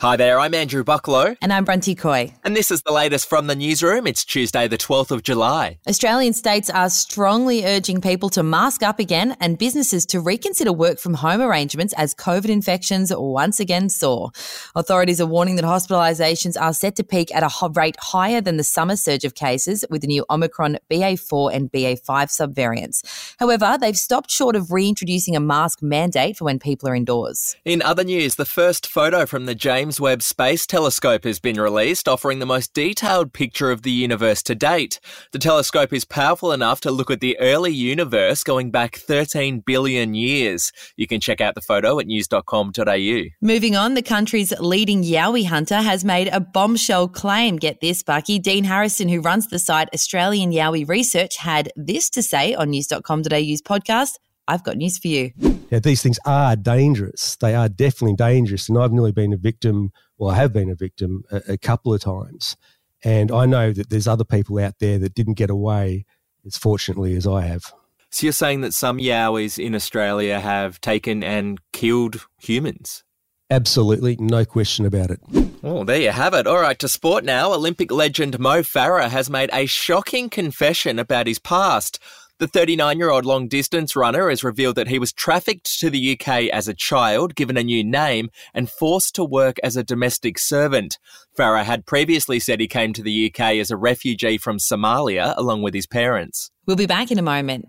Hi there, I'm Andrew Bucklow. And I'm Bronte Coy. And this is the latest from the newsroom. It's Tuesday, the 12th of July. Australian states are strongly urging people to mask up again and businesses to reconsider work from home arrangements as COVID infections once again soar. Authorities are warning that hospitalisations are set to peak at a rate higher than the summer surge of cases with the new Omicron BA4 and BA5 subvariants. However, they've stopped short of reintroducing a mask mandate for when people are indoors. In other news, the first photo from the James James Webb Space Telescope has been released, offering the most detailed picture of the universe to date. The telescope is powerful enough to look at the early universe going back 13 billion years. You can check out the photo at news.com.au. Moving on, the country's leading Yowie hunter has made a bombshell claim. Get this, Bucky. Dean Harrison, who runs the site Australian Yowie Research, had this to say on news.com.au's podcast. I've got news for you yeah, these things are dangerous. They are definitely dangerous. And I've nearly been a victim, well, I have been a victim a, a couple of times. And I know that there's other people out there that didn't get away as fortunately as I have. So you're saying that some Yowies in Australia have taken and killed humans? Absolutely, no question about it. Oh, there you have it. All right, to sport now. Olympic legend Mo Farah has made a shocking confession about his past. The 39 year old long distance runner has revealed that he was trafficked to the UK as a child, given a new name, and forced to work as a domestic servant. Farah had previously said he came to the UK as a refugee from Somalia along with his parents. We'll be back in a moment.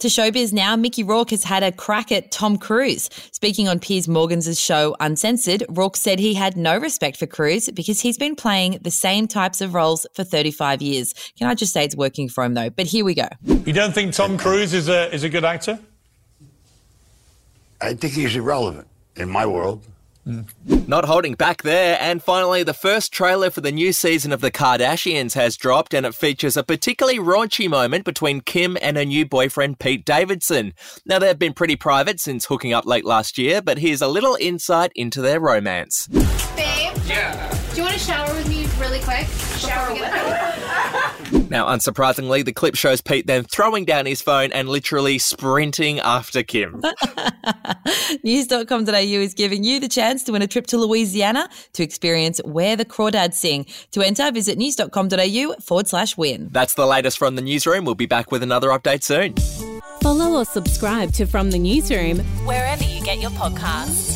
To showbiz now, Mickey Rourke has had a crack at Tom Cruise. Speaking on Piers Morgan's show Uncensored, Rourke said he had no respect for Cruise because he's been playing the same types of roles for 35 years. Can I just say it's working for him though? But here we go. You don't think Tom Cruise is a is a good actor? I think he's irrelevant in my world. Not holding back there. And finally, the first trailer for the new season of The Kardashians has dropped, and it features a particularly raunchy moment between Kim and her new boyfriend, Pete Davidson. Now, they've been pretty private since hooking up late last year, but here's a little insight into their romance. Babe? Yeah. Do you want to shower with me really quick? Shower with me. Now, unsurprisingly, the clip shows Pete then throwing down his phone and literally sprinting after Kim. News.com.au is giving you the chance to win a trip to Louisiana to experience Where the Crawdads Sing. To enter, visit news.com.au forward slash win. That's the latest from the newsroom. We'll be back with another update soon. Follow or subscribe to From the Newsroom wherever you get your podcasts.